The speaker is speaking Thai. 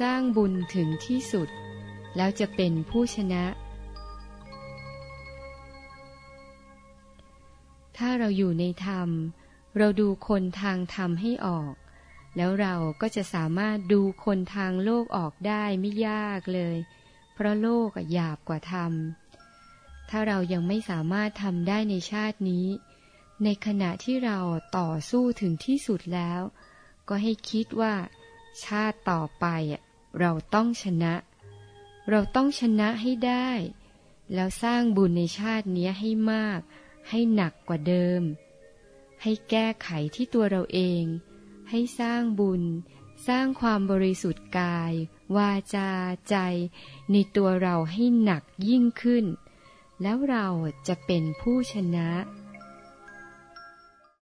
สร้างบุญถึงที่สุด แล้วจะเป็นผู้ชนะ ถ้าเราอยู่ในธรรม เราดูคนทางธรรมให้ออก แล้วเราก็จะสามารถดูคนทางโลกออกได้ไม่ยากเลย เพราะโลกหยาบกว่าธรรม ถ้าเรายังไม่สามารถทำได้ในชาตินี้ ในขณะที่เราต่อสู้ถึงที่สุดแล้ว ก็ให้คิดว่าชาติต่อไป เราต้องชนะ เราต้องชนะให้ได้ แล้วสร้างบุญในชาตินี้ให้มาก ให้หนักกว่าเดิม ให้แก้ไขที่ตัวเราเอง ให้สร้างบุญ สร้างความบริสุทธิ์กาย วาจาใจ ในตัวเราให้หนักยิ่งขึ้น แล้วเราจะเป็นผู้ชนะ